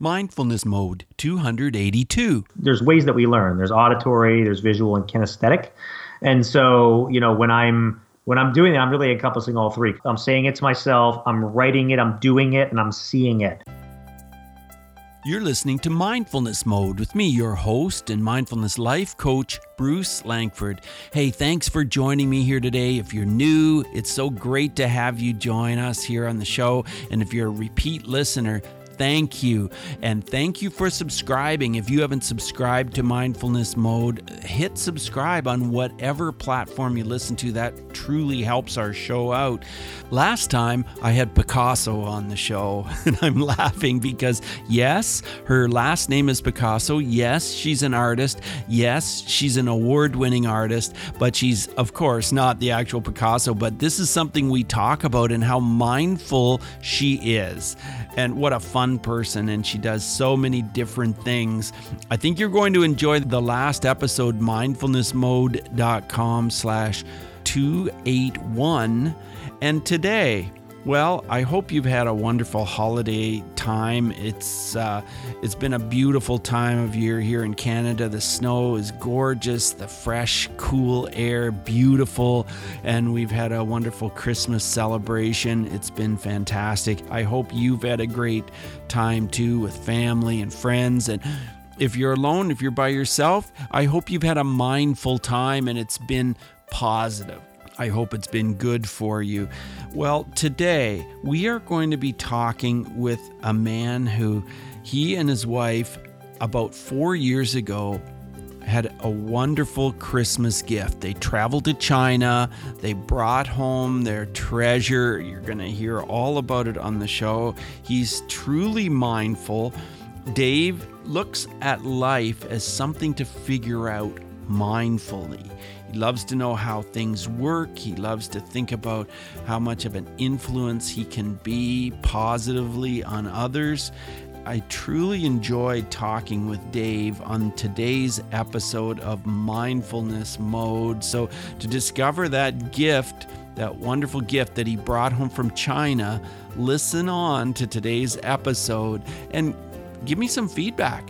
Mindfulness Mode 282. There's ways that we learn. There's auditory, there's visual and kinesthetic. And so, you know, when I'm when I'm doing it, I'm really encompassing all three. I'm saying it to myself, I'm writing it, I'm doing it, and I'm seeing it. You're listening to Mindfulness Mode with me, your host and mindfulness life coach, Bruce Langford. Hey, thanks for joining me here today. If you're new, it's so great to have you join us here on the show. And if you're a repeat listener, thank you. And thank you for subscribing. If you haven't subscribed to Mindfulness Mode, hit subscribe on whatever platform you listen to. That truly helps our show out. Last time I had Picasso on the show, and I'm laughing because, yes, her last name is Picasso. Yes, she's an artist. Yes, she's an award winning artist, but she's, of course, not the actual Picasso. But this is something we talk about and how mindful she is. And what a fun person and she does so many different things. I think you're going to enjoy the last episode, mindfulnessmode.com slash 281. And today, well, I hope you've had a wonderful holiday time. It's uh, it's been a beautiful time of year here in Canada. The snow is gorgeous, the fresh, cool air, beautiful, and we've had a wonderful Christmas celebration. It's been fantastic. I hope you've had a great time too with family and friends and if you're alone, if you're by yourself, I hope you've had a mindful time and it's been positive. I hope it's been good for you. Well, today we are going to be talking with a man who he and his wife, about four years ago, had a wonderful Christmas gift. They traveled to China, they brought home their treasure. You're going to hear all about it on the show. He's truly mindful. Dave looks at life as something to figure out mindfully. He loves to know how things work. He loves to think about how much of an influence he can be positively on others. I truly enjoyed talking with Dave on today's episode of Mindfulness Mode. So, to discover that gift, that wonderful gift that he brought home from China, listen on to today's episode and give me some feedback.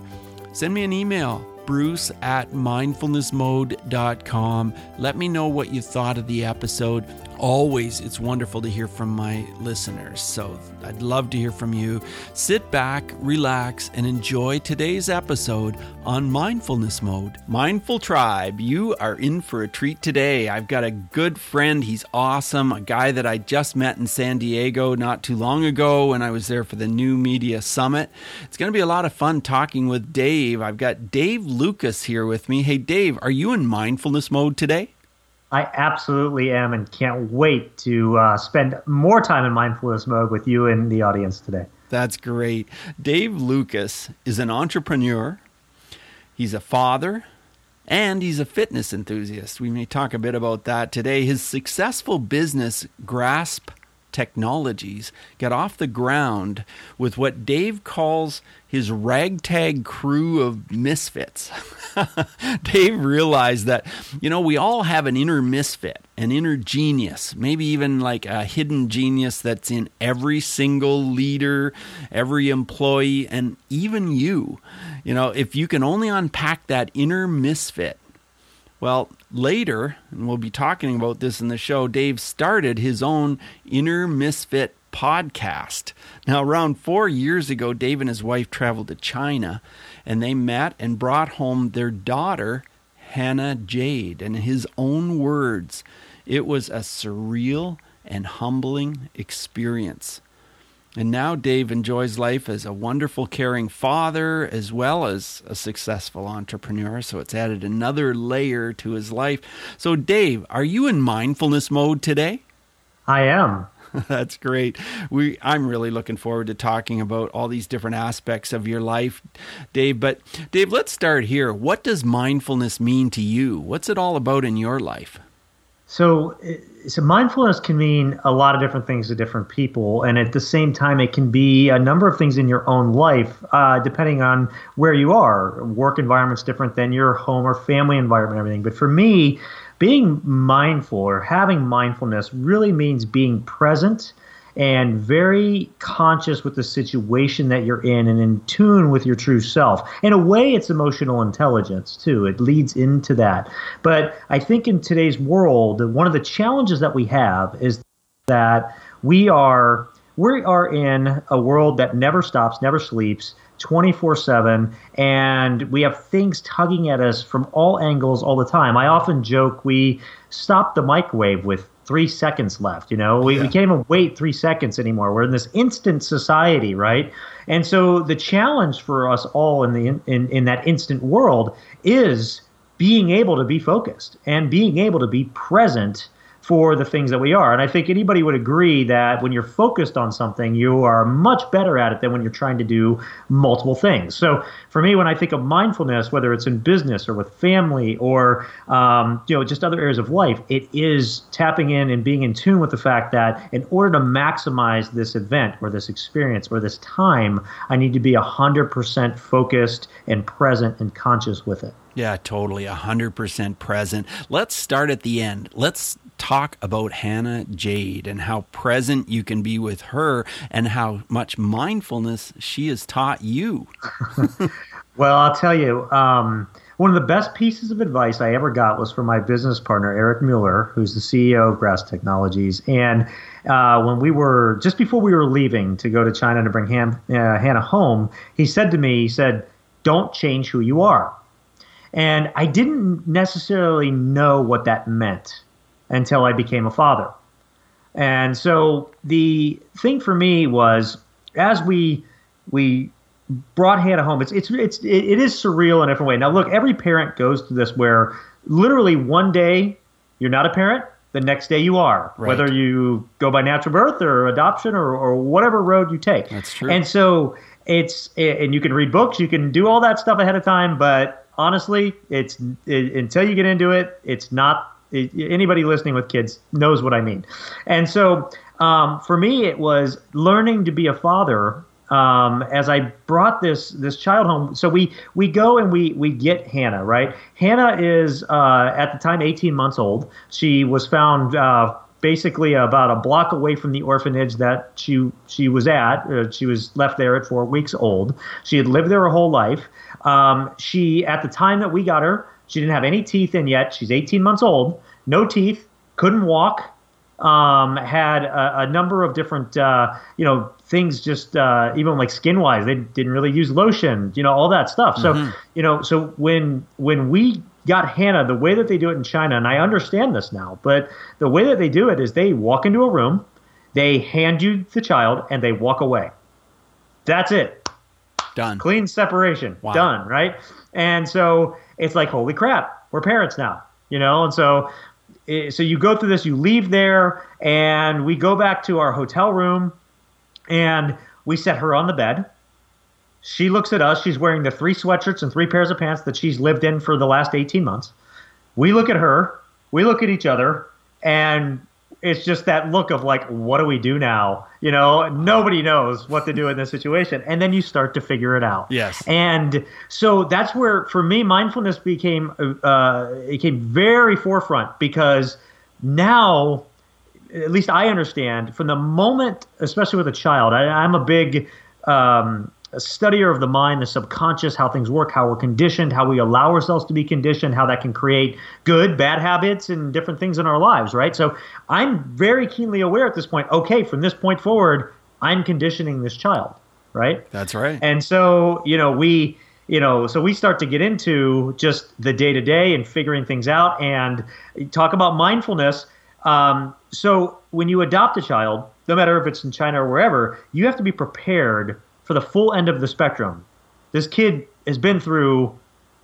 Send me an email bruce at mindfulnessmode.com. Let me know what you thought of the episode. Always, it's wonderful to hear from my listeners. So I'd love to hear from you. Sit back, relax, and enjoy today's episode on Mindfulness Mode. Mindful Tribe, you are in for a treat today. I've got a good friend. He's awesome, a guy that I just met in San Diego not too long ago when I was there for the New Media Summit. It's going to be a lot of fun talking with Dave. I've got Dave Lucas here with me. Hey, Dave, are you in mindfulness mode today? I absolutely am and can't wait to uh, spend more time in mindfulness mode with you and the audience today. That's great. Dave Lucas is an entrepreneur, he's a father, and he's a fitness enthusiast. We may talk a bit about that today. His successful business, Grasp Technologies, got off the ground with what Dave calls his ragtag crew of misfits. Dave realized that, you know, we all have an inner misfit, an inner genius, maybe even like a hidden genius that's in every single leader, every employee, and even you. You know, if you can only unpack that inner misfit, well, later, and we'll be talking about this in the show, Dave started his own Inner Misfit podcast. Now, around four years ago, Dave and his wife traveled to China and they met and brought home their daughter, Hannah Jade. And in his own words, it was a surreal and humbling experience. And now Dave enjoys life as a wonderful, caring father as well as a successful entrepreneur. So it's added another layer to his life. So, Dave, are you in mindfulness mode today? I am. That's great. We I'm really looking forward to talking about all these different aspects of your life, Dave. But Dave, let's start here. What does mindfulness mean to you? What's it all about in your life? So, so mindfulness can mean a lot of different things to different people, and at the same time, it can be a number of things in your own life, uh, depending on where you are. Work environment's different than your home or family environment, everything. But for me, being mindful or having mindfulness really means being present and very conscious with the situation that you're in and in tune with your true self. In a way, it's emotional intelligence too. It leads into that. But I think in today's world, one of the challenges that we have is that we are we are in a world that never stops, never sleeps. 24 7, and we have things tugging at us from all angles all the time. I often joke we stop the microwave with three seconds left. You know, we, yeah. we can't even wait three seconds anymore. We're in this instant society, right? And so the challenge for us all in the in, in that instant world is being able to be focused and being able to be present for the things that we are. And I think anybody would agree that when you're focused on something, you are much better at it than when you're trying to do multiple things. So for me, when I think of mindfulness, whether it's in business or with family or um, you know just other areas of life, it is tapping in and being in tune with the fact that in order to maximize this event or this experience or this time, I need to be 100% focused and present and conscious with it. Yeah, totally. 100% present. Let's start at the end. Let's talk about Hannah Jade and how present you can be with her and how much mindfulness she has taught you. well, I'll tell you, um, one of the best pieces of advice I ever got was from my business partner, Eric Mueller, who's the CEO of Grasp Technologies. And uh, when we were just before we were leaving to go to China to bring Han, uh, Hannah home, he said to me, he said, Don't change who you are. And I didn't necessarily know what that meant until I became a father. And so the thing for me was as we we brought Hannah home, it's it's it's it is surreal in a different way. Now look, every parent goes through this where literally one day you're not a parent, the next day you are, right. whether you go by natural birth or adoption or, or whatever road you take. That's true. And so it's and you can read books, you can do all that stuff ahead of time, but honestly, it's it, until you get into it, it's not. Anybody listening with kids knows what I mean. And so, um, for me, it was learning to be a father um, as I brought this this child home. So we we go and we we get Hannah. Right, Hannah is uh, at the time 18 months old. She was found. Uh, basically about a block away from the orphanage that she she was at. Uh, she was left there at four weeks old. She had lived there her whole life. Um, she, at the time that we got her, she didn't have any teeth in yet. She's 18 months old, no teeth, couldn't walk, um, had a, a, number of different, uh, you know, things just uh, even like skin wise, they didn't really use lotion, you know, all that stuff. So, mm-hmm. you know, so when when we got Hannah, the way that they do it in China, and I understand this now, but the way that they do it is they walk into a room, they hand you the child, and they walk away. That's it. Done. Clean separation. Wow. Done, right? And so it's like, holy crap, we're parents now, you know? And so eh, so you go through this, you leave there, and we go back to our hotel room, and we set her on the bed. She looks at us. She's wearing the three sweatshirts and three pairs of pants that she's lived in for the last 18 months. We look at her, we look at each other, and it's just that look of like, what do we do now? You know, nobody knows what to do in this situation. And then you start to figure it out. Yes. And so that's where, for me, mindfulness became, uh, it became very forefront because now, at least I understand from the moment, especially with a child, I, I'm a big, um, a studier of the mind, the subconscious, how things work, how we're conditioned, how we allow ourselves to be conditioned, how that can create good, bad habits, and different things in our lives, right? So I'm very keenly aware at this point, okay, from this point forward, I'm conditioning this child, right? That's right. And so, you know, we, you know, so we start to get into just the day to day and figuring things out and talk about mindfulness. Um, so when you adopt a child, no matter if it's in China or wherever, you have to be prepared for the full end of the spectrum. This kid has been through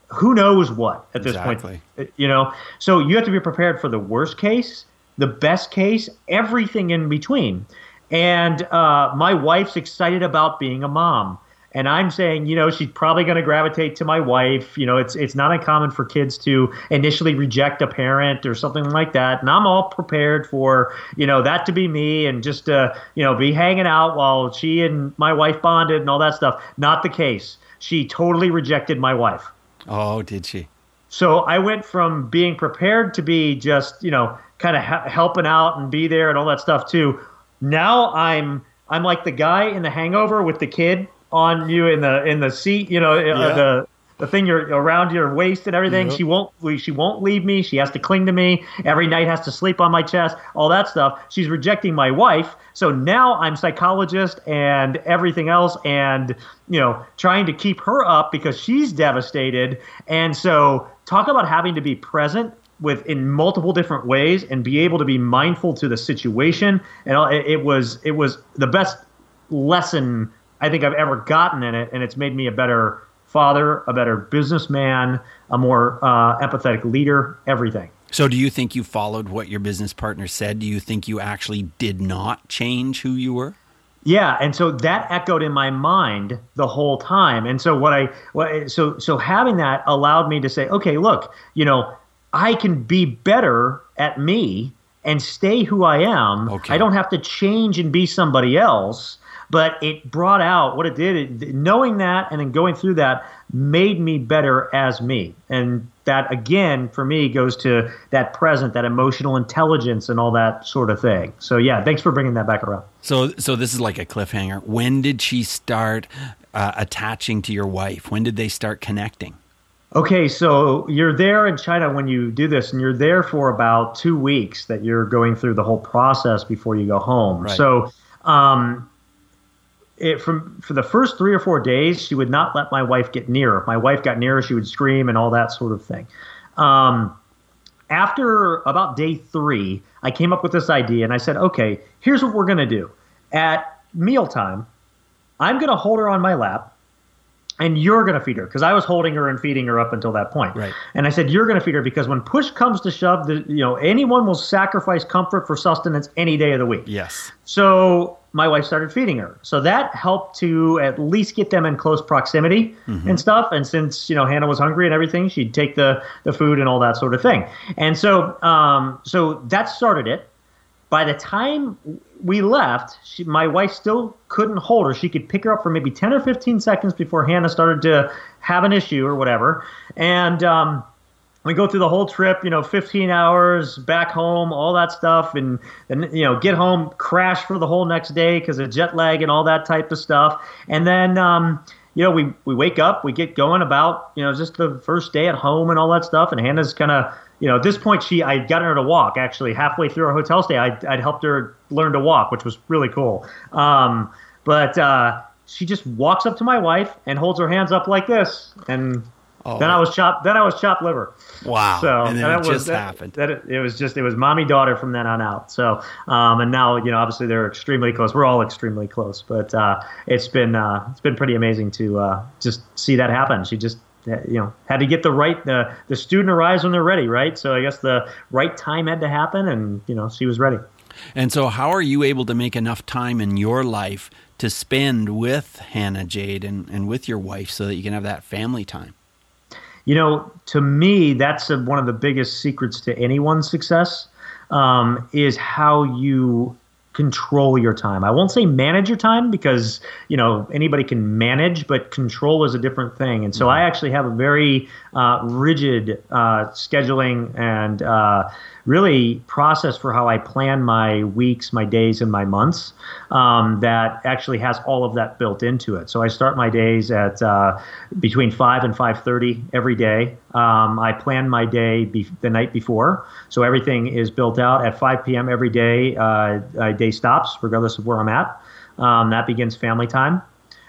who knows what at this exactly. point. You know, so you have to be prepared for the worst case, the best case, everything in between. And uh, my wife's excited about being a mom. And I'm saying, you know, she's probably going to gravitate to my wife. You know, it's it's not uncommon for kids to initially reject a parent or something like that. And I'm all prepared for, you know, that to be me and just, uh, you know, be hanging out while she and my wife bonded and all that stuff. Not the case. She totally rejected my wife. Oh, did she? So I went from being prepared to be just, you know, kind of ha- helping out and be there and all that stuff to now I'm I'm like the guy in the Hangover with the kid on you in the in the seat, you know, uh, yeah. the the thing you're around your waist and everything. Yep. She won't she won't leave me. She has to cling to me every night. Has to sleep on my chest. All that stuff. She's rejecting my wife. So now I'm psychologist and everything else, and you know trying to keep her up because she's devastated. And so talk about having to be present with in multiple different ways and be able to be mindful to the situation. And it was it was the best lesson I think I've ever gotten in it, and it's made me a better father, a better businessman, a more uh, empathetic leader, everything. So, do you think you followed what your business partner said? Do you think you actually did not change who you were? Yeah, and so that echoed in my mind the whole time. And so what I what, so so having that allowed me to say, okay, look, you know, I can be better at me and stay who I am. Okay. I don't have to change and be somebody else but it brought out what it did. It, knowing that and then going through that made me better as me. And that again for me goes to that present, that emotional intelligence, and all that sort of thing. So yeah, thanks for bringing that back around. So so this is like a cliffhanger. When did she start uh, attaching to your wife? When did they start connecting? Okay, so you're there in China when you do this, and you're there for about two weeks that you're going through the whole process before you go home. Right. So um, it, from for the first three or four days, she would not let my wife get near. If my wife got near, she would scream and all that sort of thing. Um, after about day three, I came up with this idea and I said, okay, here's what we're going to do. At mealtime, I'm going to hold her on my lap and you're going to feed her because I was holding her and feeding her up until that point. Right. And I said, you're going to feed her because when push comes to shove, the, you know, anyone will sacrifice comfort for sustenance any day of the week. Yes. So my wife started feeding her. So that helped to at least get them in close proximity mm-hmm. and stuff. And since, you know, Hannah was hungry and everything, she'd take the, the food and all that sort of thing. And so, um, so that started it. By the time we left, she, my wife still couldn't hold her. She could pick her up for maybe 10 or 15 seconds before Hannah started to have an issue or whatever. And, um, we go through the whole trip, you know, 15 hours back home, all that stuff, and then you know, get home, crash for the whole next day because of jet lag and all that type of stuff, and then. Um, you know, we, we wake up, we get going about, you know, just the first day at home and all that stuff. And Hannah's kind of, you know, at this point, she, I got her to walk actually halfway through our hotel stay. I, I'd helped her learn to walk, which was really cool. Um, but, uh, she just walks up to my wife and holds her hands up like this. And Oh. Then I was chopped. Then I was chopped liver. Wow! So and then it was, just that, happened. That it, it, was just it was mommy daughter from then on out. So um, and now you know obviously they're extremely close. We're all extremely close, but uh, it's been uh, it's been pretty amazing to uh, just see that happen. She just you know had to get the right the the student arrives when they're ready, right? So I guess the right time had to happen, and you know she was ready. And so, how are you able to make enough time in your life to spend with Hannah Jade and, and with your wife so that you can have that family time? You know, to me, that's a, one of the biggest secrets to anyone's success um, is how you control your time. I won't say manage your time because you know anybody can manage, but control is a different thing. And so mm-hmm. I actually have a very uh, rigid uh, scheduling and uh, really process for how I plan my weeks, my days, and my months um, that actually has all of that built into it. So I start my days at uh, between five and five thirty every day. Um, I plan my day be- the night before, so everything is built out at 5 p.m. every day. Uh, day stops, regardless of where I'm at. Um, that begins family time.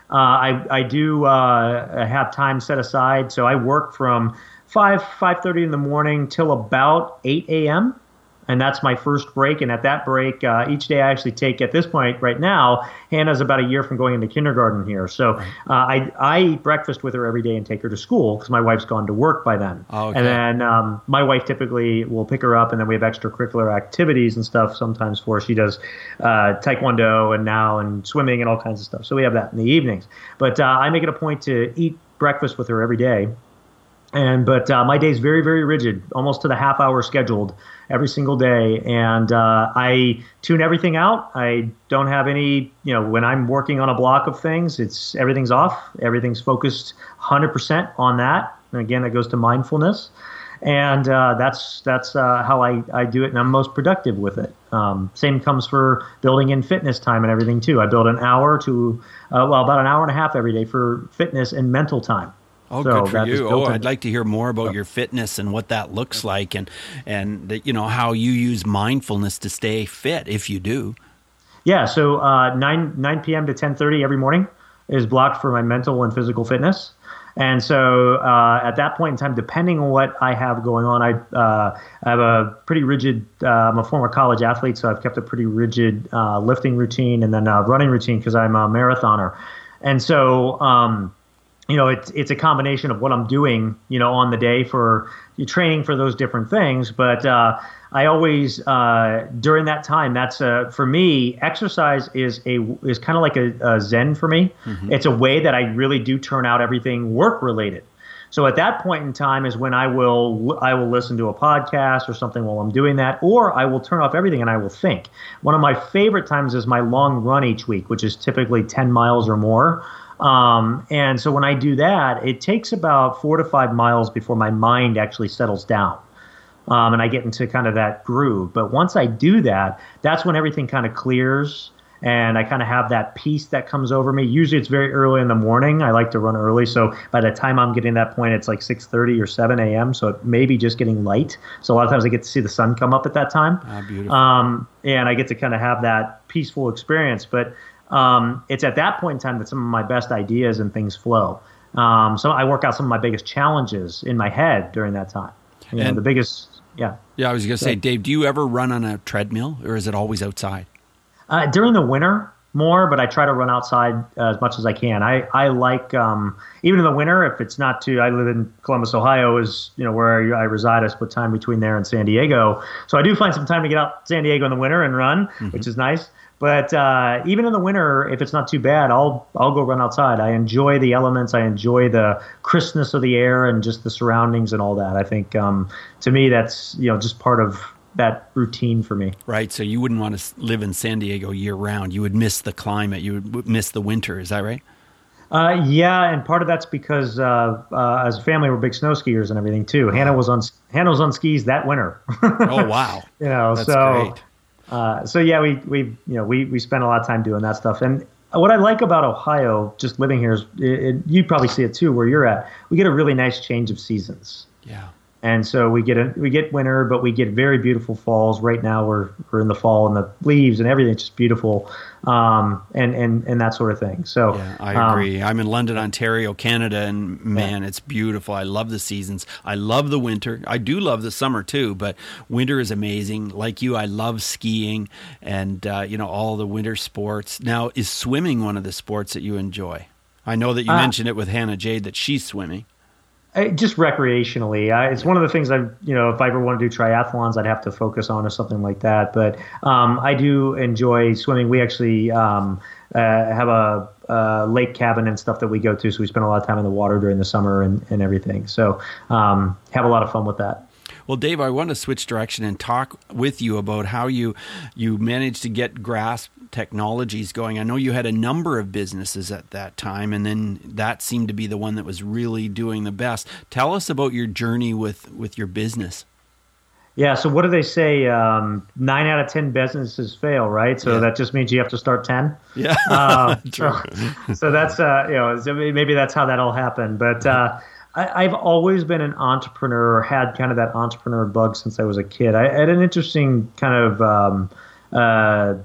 Uh, I, I do uh, have time set aside, so I work from five five thirty in the morning till about eight a.m. And that's my first break. And at that break, uh, each day I actually take, at this point right now, Hannah's about a year from going into kindergarten here. So uh, I, I eat breakfast with her every day and take her to school because my wife's gone to work by then. Oh, okay. And then um, my wife typically will pick her up, and then we have extracurricular activities and stuff sometimes for her. She does uh, taekwondo and now and swimming and all kinds of stuff. So we have that in the evenings. But uh, I make it a point to eat breakfast with her every day and but uh, my day is very very rigid almost to the half hour scheduled every single day and uh, i tune everything out i don't have any you know when i'm working on a block of things it's everything's off everything's focused 100% on that and again that goes to mindfulness and uh, that's that's uh, how I, I do it, and I'm most productive with it. Um, same comes for building in fitness time and everything too. I build an hour to uh, well about an hour and a half every day for fitness and mental time. Oh, so good for you. Oh, I'd like to hear more about your fitness and what that looks like, and and you know how you use mindfulness to stay fit if you do. Yeah, so uh, nine nine p.m. to ten thirty every morning is blocked for my mental and physical fitness. And so uh, at that point in time, depending on what I have going on, I, uh, I have a pretty rigid, uh, I'm a former college athlete, so I've kept a pretty rigid uh, lifting routine and then a running routine because I'm a marathoner. And so, um, you know, it's it's a combination of what I'm doing, you know, on the day for training for those different things. But uh, I always uh, during that time, that's uh, for me, exercise is a is kind of like a, a, zen for me. Mm-hmm. It's a way that I really do turn out everything work related. So at that point in time is when I will I will listen to a podcast or something while I'm doing that, or I will turn off everything and I will think. One of my favorite times is my long run each week, which is typically 10 miles or more. Um, and so when I do that, it takes about four to five miles before my mind actually settles down. Um, and I get into kind of that groove. But once I do that, that's when everything kind of clears and I kind of have that peace that comes over me. Usually it's very early in the morning. I like to run early, so by the time I'm getting that point, it's like 6:30 or 7 a.m. So it may be just getting light. So a lot of times I get to see the sun come up at that time. Ah, beautiful. Um, and I get to kind of have that peaceful experience. But um, it's at that point in time that some of my best ideas and things flow. Um, so I work out some of my biggest challenges in my head during that time. You and know, the biggest, yeah. Yeah, I was going to say, Dave, do you ever run on a treadmill or is it always outside? Uh, during the winter, more, but I try to run outside uh, as much as I can. I I like um, even in the winter if it's not too. I live in Columbus, Ohio, is you know where I, I, reside. I split time between there and San Diego, so I do find some time to get out San Diego in the winter and run, mm-hmm. which is nice. But uh, even in the winter, if it's not too bad, I'll I'll go run outside. I enjoy the elements. I enjoy the crispness of the air and just the surroundings and all that. I think um, to me that's you know just part of that routine for me. Right. So you wouldn't want to live in San Diego year round. You would miss the climate. You would miss the winter. Is that right? Uh, yeah, and part of that's because uh, uh, as a family we're big snow skiers and everything too. Hannah was on Hannah was on skis that winter. oh wow! you know, that's so great. Uh, so yeah, we we you know we we spent a lot of time doing that stuff. And what I like about Ohio, just living here, is it, it, you probably see it too where you're at. We get a really nice change of seasons. Yeah and so we get a we get winter, but we get very beautiful falls. Right now we're we're in the fall and the leaves and everything's just beautiful, um, and and and that sort of thing. So yeah, I agree. Um, I'm in London, Ontario, Canada, and man, yeah. it's beautiful. I love the seasons. I love the winter. I do love the summer too, but winter is amazing. Like you, I love skiing and uh, you know all the winter sports. Now, is swimming one of the sports that you enjoy? I know that you uh, mentioned it with Hannah Jade that she's swimming just recreationally. I, it's one of the things I've you know, if I ever want to do triathlons, I'd have to focus on or something like that. But um, I do enjoy swimming. We actually um, uh, have a, a, lake cabin and stuff that we go to, so we spend a lot of time in the water during the summer and, and everything. So um, have a lot of fun with that. Well, Dave, I want to switch direction and talk with you about how you you managed to get grasp technologies going. I know you had a number of businesses at that time, and then that seemed to be the one that was really doing the best. Tell us about your journey with with your business. Yeah. So what do they say? Um, nine out of ten businesses fail, right? So yeah. that just means you have to start ten. Yeah. Uh, so, so, that's uh, you know maybe that's how that all happened, but. Uh, I, have always been an entrepreneur, or had kind of that entrepreneur bug since I was a kid. I, had an interesting kind of um, uh,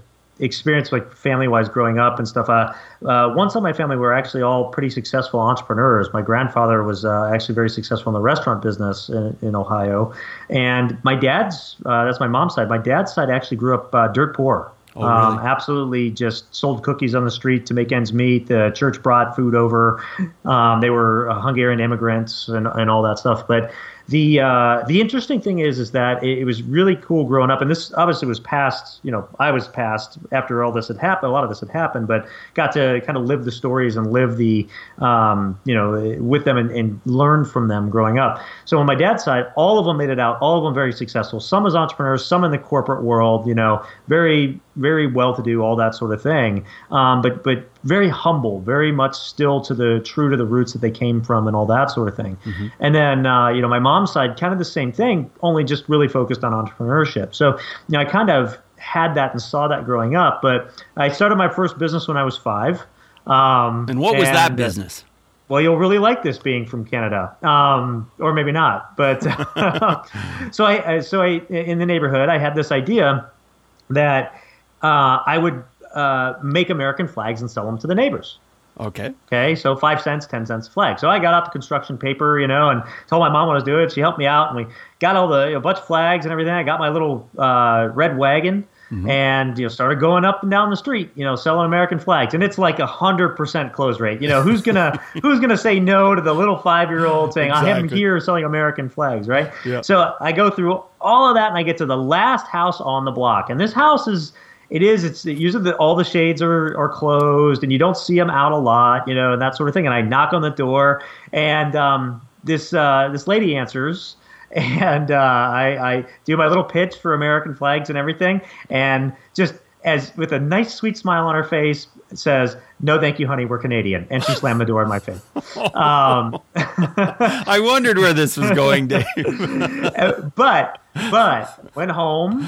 experience, like family wise, growing up and stuff. Uh, uh, my family were actually all pretty successful entrepreneurs. My grandfather was uh, actually very successful in the restaurant business in, in Ohio, and my dad's uh, that's my mom's side. My dad's side actually grew up uh, dirt poor. Oh, really? um, absolutely, just sold cookies on the street to make ends meet. The church brought food over. Um, they were Hungarian immigrants and, and all that stuff. But the uh, the interesting thing is is that it, it, was really cool growing up, and this obviously was past. You know, I was past after all this had happened. A lot of this had happened, but got to kind of live the stories and live the um, you know with them and, and learn from them growing up. So on my dad's side, all of them made it out. All of them very successful. Some as entrepreneurs, some in the corporate world. You know, very very well to do, all that sort of thing. Um, but but very humble, very much still to the true to the roots that they came from and all that sort of thing. Mm-hmm. And then uh, you know my mom mom's side, kind of the same thing, only just really focused on entrepreneurship. So, you know, I kind of had that and saw that growing up. But I started my first business when I was five. Um, and what was and, that uh, business? well, you'll really like this being from Canada, um, or maybe not. But so I, so I, in the neighborhood, I had this idea that uh, I would uh, make American flags and sell them to the neighbors. Okay. Okay. So five cents, ten cents a flag. So I got out the construction paper, you know, and told my mom what I was doing. She helped me out, and we got all the you know, bunch of flags and everything. I got my little uh, red wagon. Mm-hmm. and you know started going up and down the street you know selling american flags and it's like a hundred percent close rate you know who's gonna who's gonna say no to the little five year old saying exactly. i am here selling american flags right yep. so i go through all of that and i get to the last house on the block and this house is it is. It's usually the, all the shades are, are closed and you don't see them out a lot, you know, and that sort of thing. And I knock on the door, and um, this uh, this lady answers, and uh, I, I do my little pitch for American flags and everything, and just as with a nice sweet smile on her face says no thank you honey we're canadian and she slammed the door in my face um, i wondered where this was going dave but but went home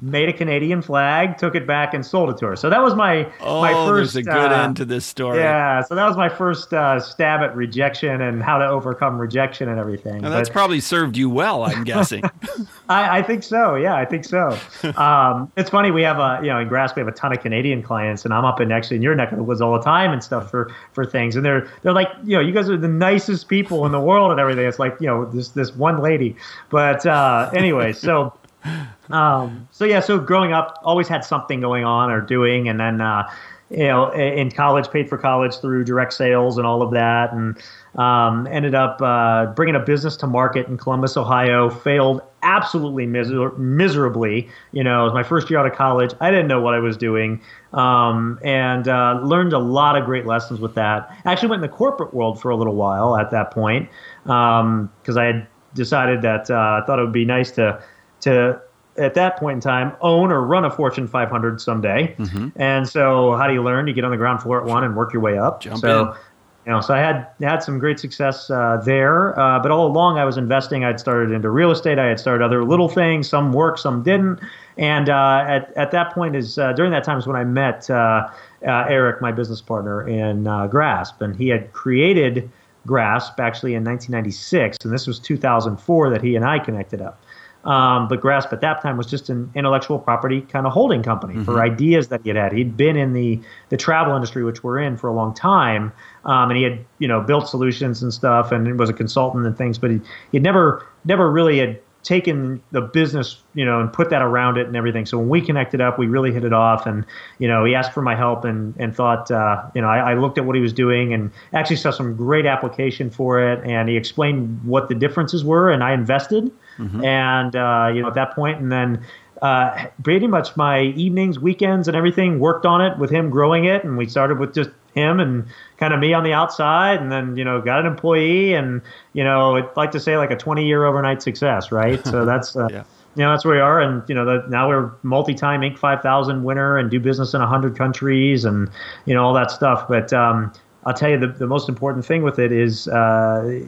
made a Canadian flag, took it back, and sold it to her. So that was my oh, my first. there's a good uh, end to this story. Yeah, so that was my first uh, stab at rejection and how to overcome rejection and everything. And that's but, probably served you well, I'm guessing. I, I, think so. Yeah, I think so. Um, it's funny we have a you know in Grasp we have a ton of Canadian clients, and I'm up in actually in your neck of the woods all the time and stuff for for things, and they're they're like you know you guys are the nicest people in the world and everything. It's like you know this this one lady, but uh, anyway, so. Um, so yeah, so growing up, always had something going on or doing, and then uh, you know, in college, paid for college through direct sales and all of that, and um, ended up uh, bringing a business to market in Columbus, Ohio. Failed absolutely miser- miserably. You know, it was my first year out of college. I didn't know what I was doing, um, and uh, learned a lot of great lessons with that. Actually, went in the corporate world for a little while at that point because um, I had decided that uh, I thought it would be nice to to at that point in time own or run a Fortune 500 someday. Mm-hmm. And so, how do you learn? You get on the ground floor at one and work your way up. Jump so, in. You know, so I had had some great success uh, there, uh, but all along I was investing. I'd started into real estate. I had started other little things. Some worked, some didn't. And uh, at at that point is uh, during that time is when I met uh, uh, Eric, my business partner in Grasp, and he had created Grasp actually in 1996, and this was 2004 that he and I connected up. Um, but Grasp at that time was just an intellectual property kind of holding company mm-hmm. for ideas that he had had. He'd been in the the travel industry, which we're in for a long time, um, and he had you know built solutions and stuff, and was a consultant and things. But he he'd never never really had taken the business, you know, and put that around it and everything. So when we connected up, we really hit it off. And you know, he asked for my help and and thought, uh, you know, I, I, looked at what he was doing and actually saw some great application for it. And he explained what the differences were, and I invested. Mm-hmm. And uh, you know, at that point, and then uh, pretty much my evenings, weekends, and everything worked on it with him growing it. And we started with just him and kind of me on the outside, and then you know got an employee, and you know I'd like to say like a 20 year overnight success, right? So that's uh, yeah. you know that's where we are, and you know the, now we're multi-time Inc. 5000 winner and do business in 100 countries, and you know all that stuff. But um, I'll tell you the, the most important thing with it is uh,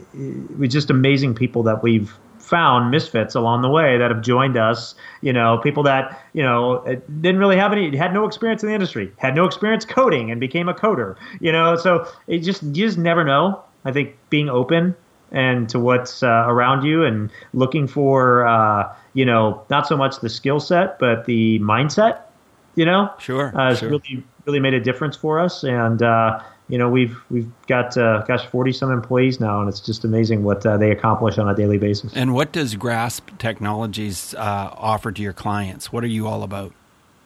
we just amazing people that we've found misfits along the way that have joined us. You know, people that you know didn't really have any, had no experience in the industry, had no experience coding, and became a coder. You know, so it just you just never know. I think being open and to what's uh, around you and looking for uh, you know not so much the skill set but the mindset. You know, sure, uh, has sure. really really made a difference for us and uh, you know we've we've got uh, gosh 40 some employees now and it's just amazing what uh, they accomplish on a daily basis. And what does grasp technologies uh, offer to your clients? What are you all about?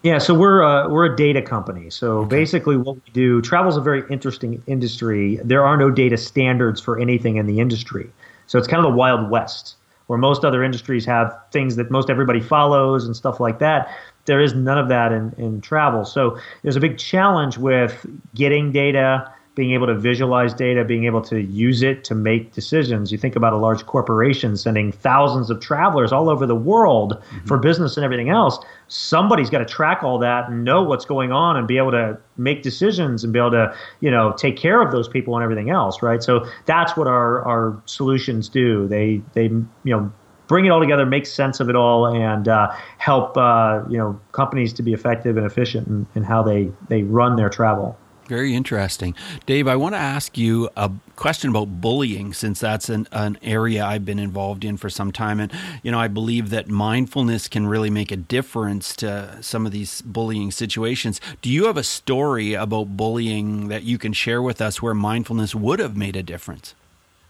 Yeah so we're uh, we're a data company. So okay. basically what we do travel is a very interesting industry. There are no data standards for anything in the industry. So it's kind of the wild west where most other industries have things that most everybody follows and stuff like that. There is none of that in, in travel. So there's a big challenge with getting data, being able to visualize data, being able to use it to make decisions. You think about a large corporation sending thousands of travelers all over the world mm-hmm. for business and everything else. Somebody's got to track all that and know what's going on and be able to make decisions and be able to, you know, take care of those people and everything else, right? So that's what our our solutions do. They they you know bring it all together, make sense of it all, and uh, help uh, you know companies to be effective and efficient in, in how they they run their travel. Very interesting. Dave, I want to ask you a question about bullying since that's an, an area I've been involved in for some time. And, you know, I believe that mindfulness can really make a difference to some of these bullying situations. Do you have a story about bullying that you can share with us where mindfulness would have made a difference?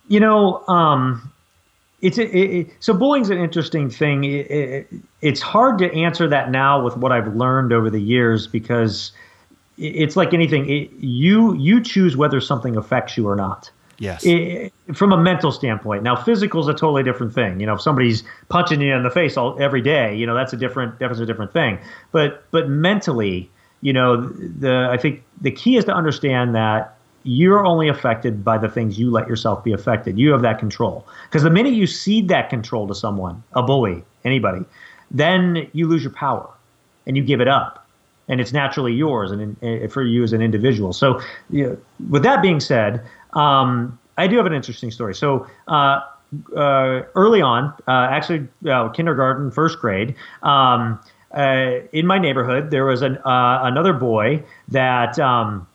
You know, um, it's a, it, so bullying's an interesting thing. It, it's hard to answer that now with what I've learned over the years because – it's like anything. It, you you choose whether something affects you or not. Yes. It, from a mental standpoint. Now, physical is a totally different thing. You know, if somebody's punching you in the face all every day, you know, that's a different that's a different thing. But but mentally, you know, the I think the key is to understand that you're only affected by the things you let yourself be affected. You have that control. Because the minute you cede that control to someone, a bully, anybody, then you lose your power and you give it up and it's naturally yours and in, for you as an individual. So, with that being said, um, I do have an interesting story. So, uh, uh, early on, uh, actually, uh, kindergarten, first grade, um, uh, in my neighborhood, there was an, uh, another boy that um,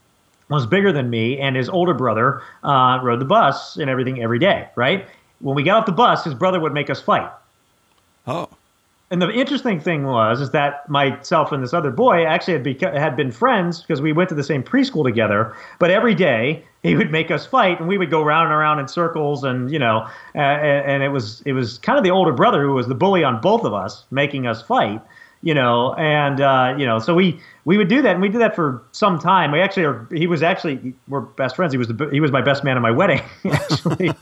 was bigger than me, and his older brother rode the bus and everything every day. Right when we got off the bus, his brother would make us fight. Oh and the interesting thing was is that myself and this other boy actually had, beca- had been friends because we went to the same preschool together. But every day he would make us fight, and we would go round and around in circles, and you know, uh, and, it was it was kind of the older brother who was the bully on both of us, making us fight. You know, and uh, you know, so we we would do that, and we did that for some time. We actually, are, he was actually we're best friends. He was the he was my best man at my wedding, actually.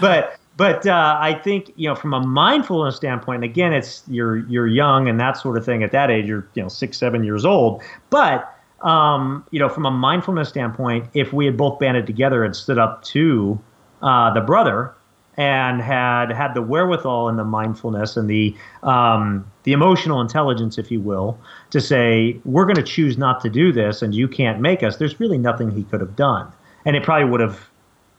but but uh, I think you know from a mindfulness standpoint, again, it's you're you're young and that sort of thing. At that age, you're you know six seven years old. But um, you know from a mindfulness standpoint, if we had both banded together and stood up to uh, the brother and had had the wherewithal and the mindfulness and the um, the emotional intelligence, if you will, to say we're going to choose not to do this and you can't make us. There's really nothing he could have done, and it probably would have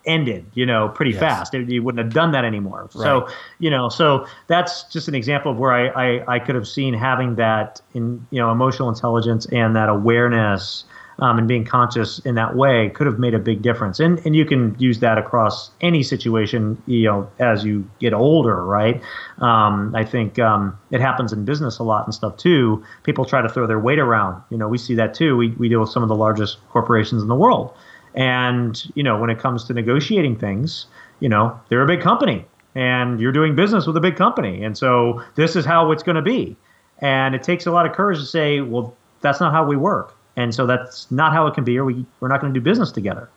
ended, you know, pretty yes. fast. You wouldn't have done that anymore. Right. So, you know, so that's just an example of where I, I, I, could have seen having that in, you know, emotional intelligence and that awareness um, and being conscious in that way could have made a big difference. And, and you can use that across any situation, you know, as you get older, right? Um, I think um, it happens in business a lot and stuff too. People try to throw their weight around. You know, we see that too. We, we deal with some of the largest corporations in the world and, you know, when it comes to negotiating things, you know, they're a big company and you're doing business with a big company. And so this is how it's going to be. And it takes a lot of courage to say, well, that's not how we work. And so that's not how it can be, or we, we're not going to do business together,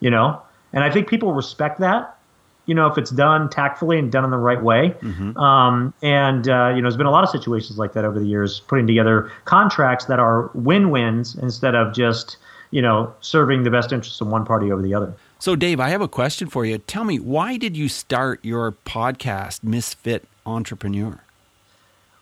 you know? And I think people respect that, you know, if it's done tactfully and done in the right way. Mm-hmm. Um, and, uh, you know, there's been a lot of situations like that over the years, putting together contracts that are win wins instead of just, you know, serving the best interests of one party over the other. So, Dave, I have a question for you. Tell me, why did you start your podcast, Misfit Entrepreneur?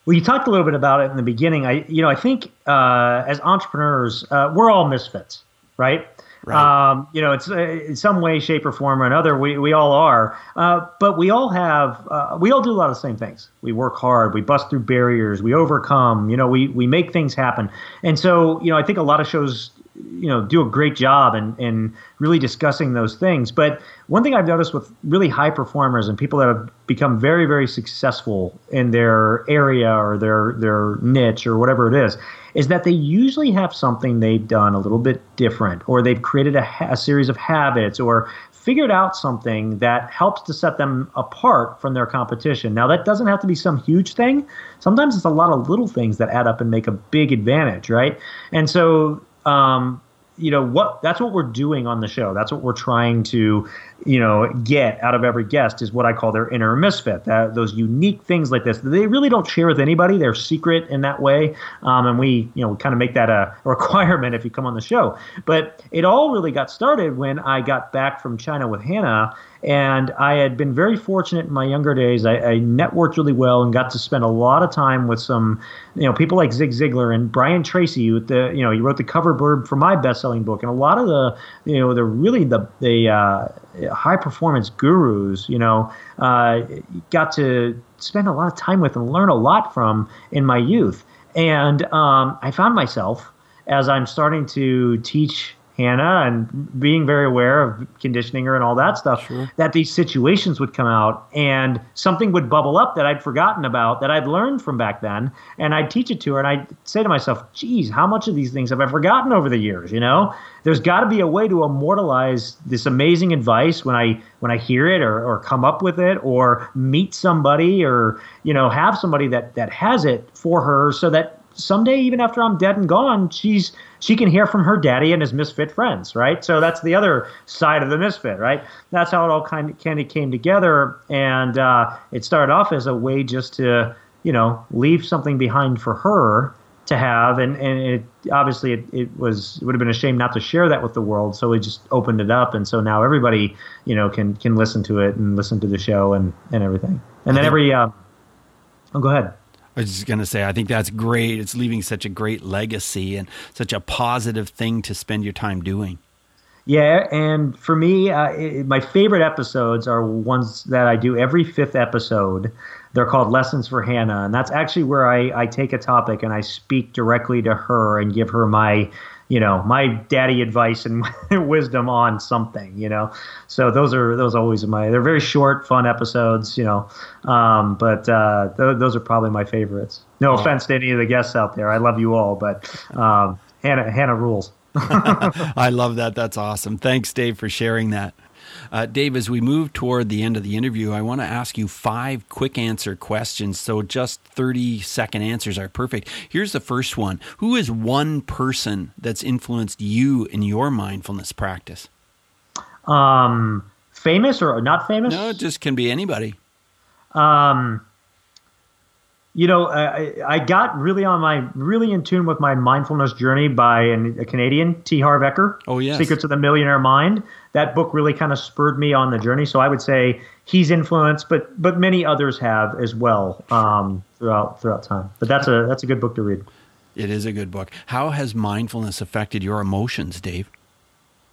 Well, you talked a little bit about it in the beginning. I, you know, I think uh, as entrepreneurs, uh, we're all misfits, right? Right. Um, you know, it's uh, in some way, shape, or form or another. We, we all are, uh, but we all have uh, we all do a lot of the same things. We work hard, we bust through barriers, we overcome. You know, we we make things happen. And so, you know, I think a lot of shows you know do a great job in, in really discussing those things but one thing i've noticed with really high performers and people that have become very very successful in their area or their their niche or whatever it is is that they usually have something they've done a little bit different or they've created a, a series of habits or figured out something that helps to set them apart from their competition. Now, that doesn't have to be some huge thing. Sometimes it's a lot of little things that add up and make a big advantage, right? And so um, you know what that's what we're doing on the show. That's what we're trying to you know get out of every guest is what i call their inner misfit that those unique things like this. They really don't share with anybody. They're secret in that way. Um, and we you know kind of make that a requirement if you come on the show. But it all really got started when i got back from china with hannah and I had been very fortunate in my younger days. I, I, networked really well and got to spend a lot of time with some, you know, people like Zig Ziglar and Brian Tracy. With the, you know, he wrote the cover bird for my best-selling book, and a lot of the, you know, the really the the uh, high performance gurus, you know, uh, got to spend a lot of time with and learn a lot from in my youth. And um, I found myself as I'm starting to teach Hannah and being very aware of conditioning her and all that stuff, sure. that these situations would come out and something would bubble up that I'd forgotten about that I'd learned from back then. And I'd teach it to her and I'd say to myself, geez, how much of these things have I forgotten over the years? You know, there's got to be a way to immortalize this amazing advice when I when I hear it or, or come up with it or meet somebody or, you know, have somebody that, that has it for her so that someday, even after I'm dead and gone, she's she can hear from her daddy and his misfit friends, right? So that's the other side of the misfit, right? That's how it all kind of, kind of came together, and uh, it started off as a way just to you know leave something behind for her to have. And, and it obviously it, it was it would have been a shame not to share that with the world. So we just opened it up. And so now everybody you know can can listen to it and listen to the show and and everything. And then every uh, oh go ahead I was just going to say, I think that's great. It's leaving such a great legacy and such a positive thing to spend your time doing. Yeah, and for me, uh, it, my favorite episodes are ones that I do every fifth episode. They're called Lessons for Hannah, and that's actually where I, I take a topic and I speak directly to her and give her my you know my daddy advice and wisdom on something you know? So those are those are always my they're very short fun episodes you know? Um, but uh, th- those are probably my favorites. No oh. offense to any of the guests out there. I love you all but um, hannah hannah rules. I love that. That's awesome. Thanks dave for sharing that uh, Dave, as we move toward the end of the interview, I want to ask you five quick answer questions. So just 30 second answers are perfect. Here's the first one Who is one person that's influenced you in your mindfulness practice? Um, famous or not famous? No, it just can be anybody. Um, you know, I, I, got really on my really in tune with my mindfulness journey by an, a Canadian, T. Harv Eker. Oh yes, Secrets of the Millionaire Mind. That book really kind of spurred me on the journey. So I would say he's influenced, but but many others have as well um, throughout throughout time. But that's a that's a good book to read. It is a good book. How has mindfulness affected your emotions, Dave?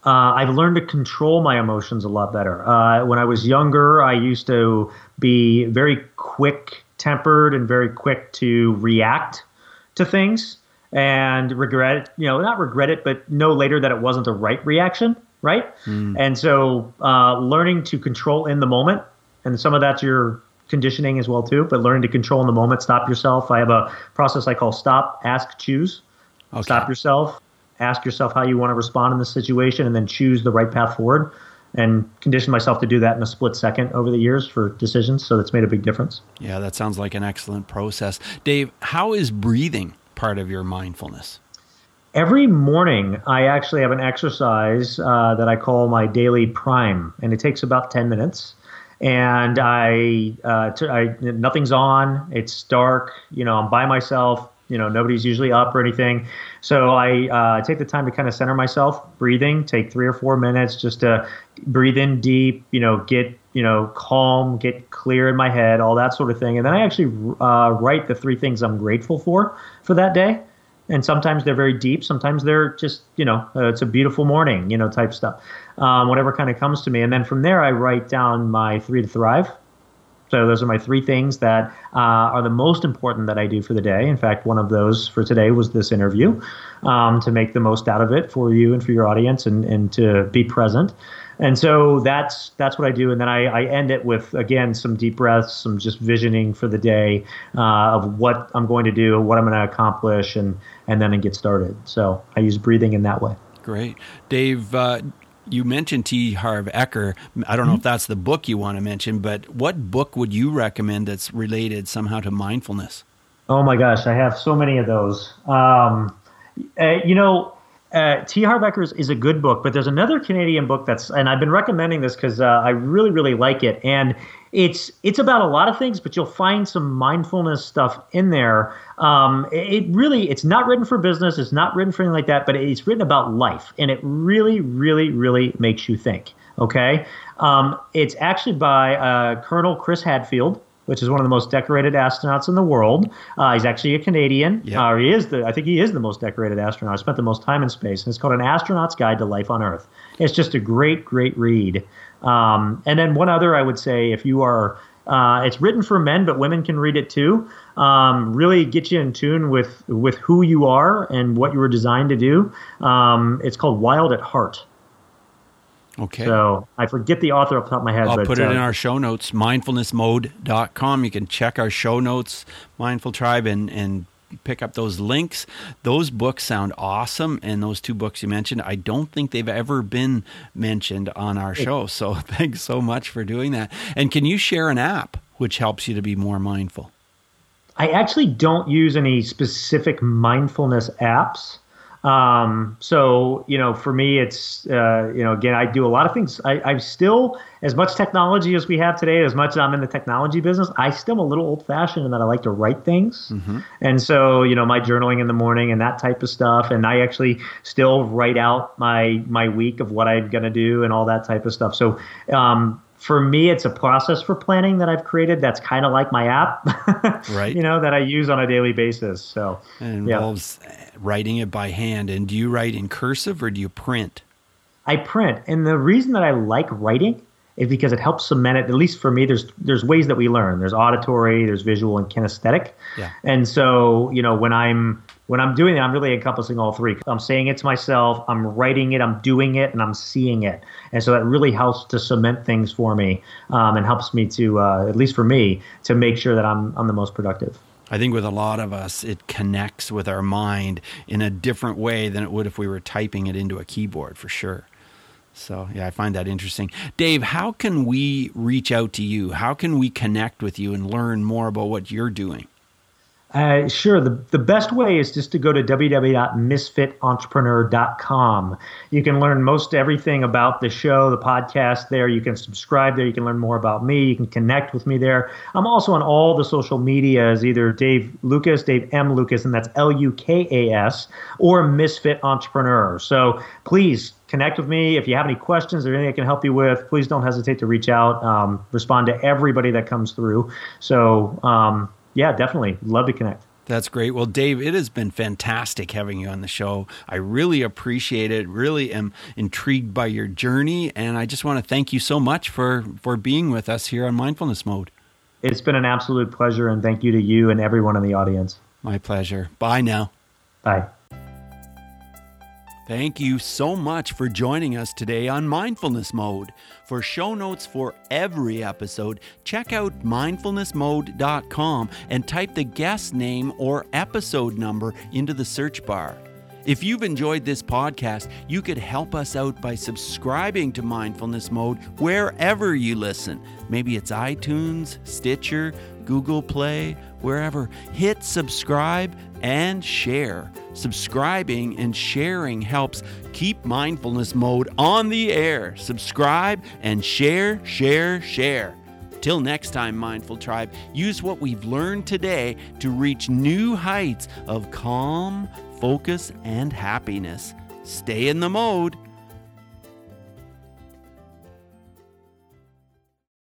Uh, I've learned to control my emotions a lot better. Uh, when I was younger, I used to be very quick tempered and very quick to react to things and regret it, you know, not regret it, but know later that it wasn't the right reaction, right? Mm. And so uh, learning to control in the moment, and some of that's your conditioning as well too, but learning to control in the moment, stop yourself. I have a process I call stop, ask, choose. Okay. Stop yourself, ask yourself how you want to respond in the situation, and then choose the right path forward and conditioned myself to do that in a split second over the years for decisions. So that's made a big difference. Yeah, that sounds like an excellent process. Dave, how is breathing part of your mindfulness? Every morning, I actually have an exercise uh, that I call my daily prime, and it takes about 10 minutes. And I, uh, t- I, nothing's on, it's dark, you know, I'm by myself, you know nobody's usually up or anything. So i uh, take the time to kind of center myself breathing take three or four minutes just to breathe in deep you know get you know calm get clear in my head all that sort of thing. And then i actually uh, write the three things i'm grateful for for that day. And sometimes they're very deep sometimes they're just you know uh, it's a beautiful morning you know type stuff um, whatever kind of comes to me. And then from there i write down my three to thrive so those are my three things that uh, are the most important that I do for the day. In fact, one of those for today was this interview um, to make the most out of it for you and for your audience and, and to be present. And so that's that's what I do, and then I, I end it with again some deep breaths, some just visioning for the day uh, of what I'm going to do, what I'm going to accomplish, and and then I get started. So I use breathing in that way. Great, Dave. Uh, you mentioned T. Harv Eker. I don't know mm-hmm. if that's the book you want to mention, but what book would you recommend that's related somehow to mindfulness? Oh my gosh, I have so many of those. Um, uh, you know, uh, T. Harv Eker's is a good book, but there's another Canadian book that's, and I've been recommending this because uh, I really, really like it, and it's it's about a lot of things, but you'll find some mindfulness stuff in there. Um, it, it really, it's not written for business, it's not written for anything like that, but it's written about life, and it really, really, really makes you think. Okay, um, it's actually by uh, Colonel Chris Hadfield which is one of the most decorated astronauts in the world. Uh, he's actually a Canadian. Yep. Uh, he is the, I think he is the most decorated astronaut. Spent the most time in space, and it's called An Astronaut's Guide to Life on Earth. It's just a great, great read. Um, and then one other I would say, if you are, uh, it's written for men, but women can read it too. Um, really get you in tune with with who you are and what you were designed to do. Um, it's called Wild at Heart. Okay. So I forget the author off the top of my head. I'll but, put it uh, in our show notes, mindfulnessmode.com. You can check our show notes, Mindful Tribe, and, and pick up those links. Those books sound awesome. And those two books you mentioned, I don't think they've ever been mentioned on our show. So thanks so much for doing that. And can you share an app which helps you to be more mindful? I actually don't use any specific mindfulness apps. Um, so you know, for me, it's uh, you know, again, I do a lot of things. I, I'm still as much technology as we have today. As much as I'm in the technology business, I still am a little old fashioned in that I like to write things. And so you know, my journaling in the morning and that type of stuff. And I actually still write out my my week of what I'm gonna do and all that type of stuff. So um, for me, it's a process for planning that I've created. That's kind of like my app, Right. You know, that I use on a daily basis. So It yeah. Writing it by hand. And do you write in cursive or do you print? I print, and the reason that I like writing is because it helps cement it. At least for me, there's there's ways that we learn. There's auditory, there's visual, and kinesthetic. Yeah. And so you know when I'm when I'm doing it, I'm really encompassing all three. I'm saying it to myself, I'm writing it, I'm doing it, and I'm seeing it. And so that really helps to cement things for me, um, and helps me to uh, at least for me to make sure that I'm I'm the most productive. I think with a lot of us, it connects with our mind in a different way than it would if we were typing it into a keyboard for sure. So, yeah, I find that interesting. Dave, how can we reach out to you? How can we connect with you and learn more about what you're doing? Uh, sure. The, the best way is just to go to www.misfitentrepreneur.com. You can learn most everything about the show, the podcast there. You can subscribe there. You can learn more about me. You can connect with me there. I'm also on all the social media as either Dave Lucas, Dave M. Lucas, and that's L U K A S, or Misfit Entrepreneur. So please connect with me. If you have any questions or anything I can help you with, please don't hesitate to reach out. Um, respond to everybody that comes through. So, um, yeah, definitely. Love to connect. That's great. Well, Dave, it has been fantastic having you on the show. I really appreciate it. Really am intrigued by your journey, and I just want to thank you so much for for being with us here on Mindfulness Mode. It's been an absolute pleasure, and thank you to you and everyone in the audience. My pleasure. Bye now. Bye. Thank you so much for joining us today on Mindfulness Mode. For show notes for every episode, check out mindfulnessmode.com and type the guest name or episode number into the search bar. If you've enjoyed this podcast, you could help us out by subscribing to Mindfulness Mode wherever you listen. Maybe it's iTunes, Stitcher, Google Play, wherever. Hit subscribe and share. Subscribing and sharing helps keep Mindfulness Mode on the air. Subscribe and share, share, share. Till next time, Mindful Tribe, use what we've learned today to reach new heights of calm, focus, and happiness. Stay in the mode